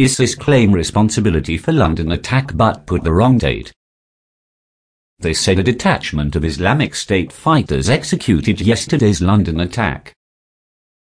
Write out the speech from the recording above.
ISIS claim responsibility for London attack but put the wrong date. They said a detachment of Islamic State fighters executed yesterday's London attack.